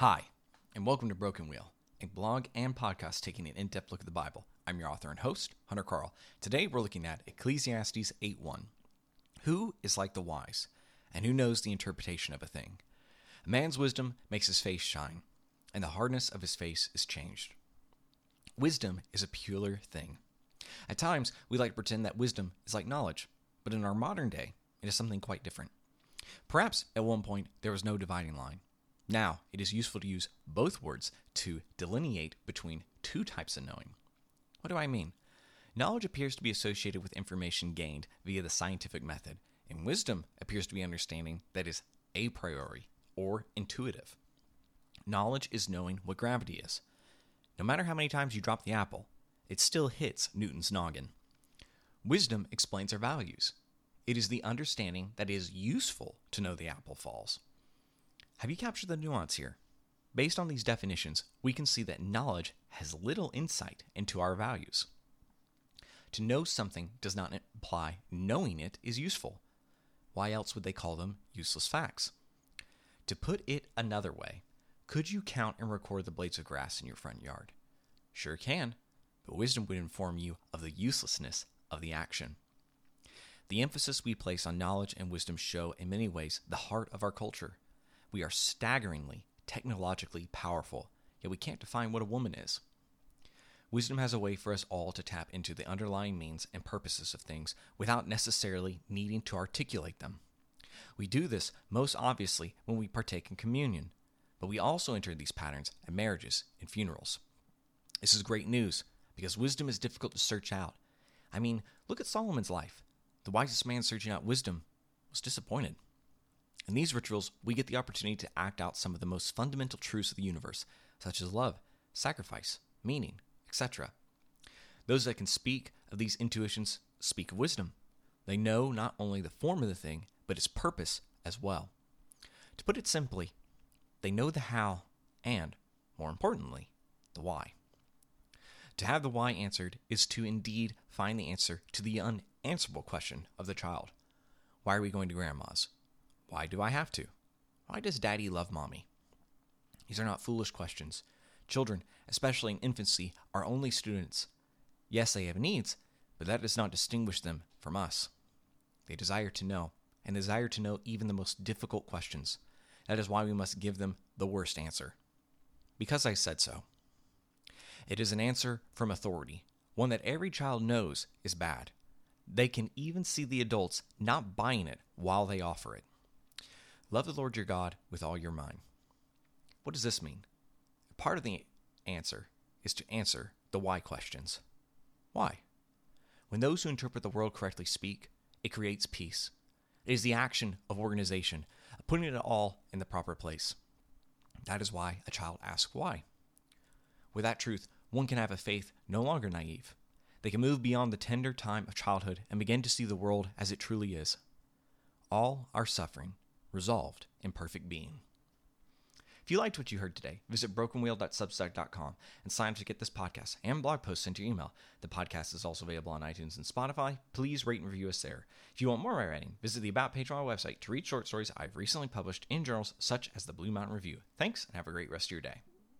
Hi, and welcome to Broken Wheel, a blog and podcast taking an in depth look at the Bible. I'm your author and host, Hunter Carl. Today we're looking at Ecclesiastes 8 1. Who is like the wise, and who knows the interpretation of a thing? A man's wisdom makes his face shine, and the hardness of his face is changed. Wisdom is a peculiar thing. At times, we like to pretend that wisdom is like knowledge, but in our modern day, it is something quite different. Perhaps at one point there was no dividing line. Now, it is useful to use both words to delineate between two types of knowing. What do I mean? Knowledge appears to be associated with information gained via the scientific method, and wisdom appears to be understanding that is a priori or intuitive. Knowledge is knowing what gravity is. No matter how many times you drop the apple, it still hits Newton's noggin. Wisdom explains our values. It is the understanding that it is useful to know the apple falls. Have you captured the nuance here? Based on these definitions, we can see that knowledge has little insight into our values. To know something does not imply knowing it is useful. Why else would they call them useless facts? To put it another way, could you count and record the blades of grass in your front yard? Sure can, but wisdom would inform you of the uselessness of the action. The emphasis we place on knowledge and wisdom show, in many ways, the heart of our culture. We are staggeringly technologically powerful, yet we can't define what a woman is. Wisdom has a way for us all to tap into the underlying means and purposes of things without necessarily needing to articulate them. We do this most obviously when we partake in communion, but we also enter these patterns at marriages and funerals. This is great news because wisdom is difficult to search out. I mean, look at Solomon's life. The wisest man searching out wisdom was disappointed. In these rituals, we get the opportunity to act out some of the most fundamental truths of the universe, such as love, sacrifice, meaning, etc. Those that can speak of these intuitions speak of wisdom. They know not only the form of the thing, but its purpose as well. To put it simply, they know the how and, more importantly, the why. To have the why answered is to indeed find the answer to the unanswerable question of the child Why are we going to grandma's? Why do I have to? Why does daddy love mommy? These are not foolish questions. Children, especially in infancy, are only students. Yes, they have needs, but that does not distinguish them from us. They desire to know, and desire to know even the most difficult questions. That is why we must give them the worst answer. Because I said so. It is an answer from authority, one that every child knows is bad. They can even see the adults not buying it while they offer it. Love the Lord your God with all your mind. What does this mean? Part of the answer is to answer the why questions. Why? When those who interpret the world correctly speak, it creates peace. It is the action of organization, of putting it all in the proper place. That is why a child asks why. With that truth, one can have a faith no longer naive. They can move beyond the tender time of childhood and begin to see the world as it truly is. All our suffering resolved in perfect being. If you liked what you heard today, visit brokenwheel.substack.com and sign up to get this podcast and blog posts sent to your email. The podcast is also available on iTunes and Spotify. Please rate and review us there. If you want more of my writing, visit the About page on website to read short stories I've recently published in journals such as the Blue Mountain Review. Thanks and have a great rest of your day.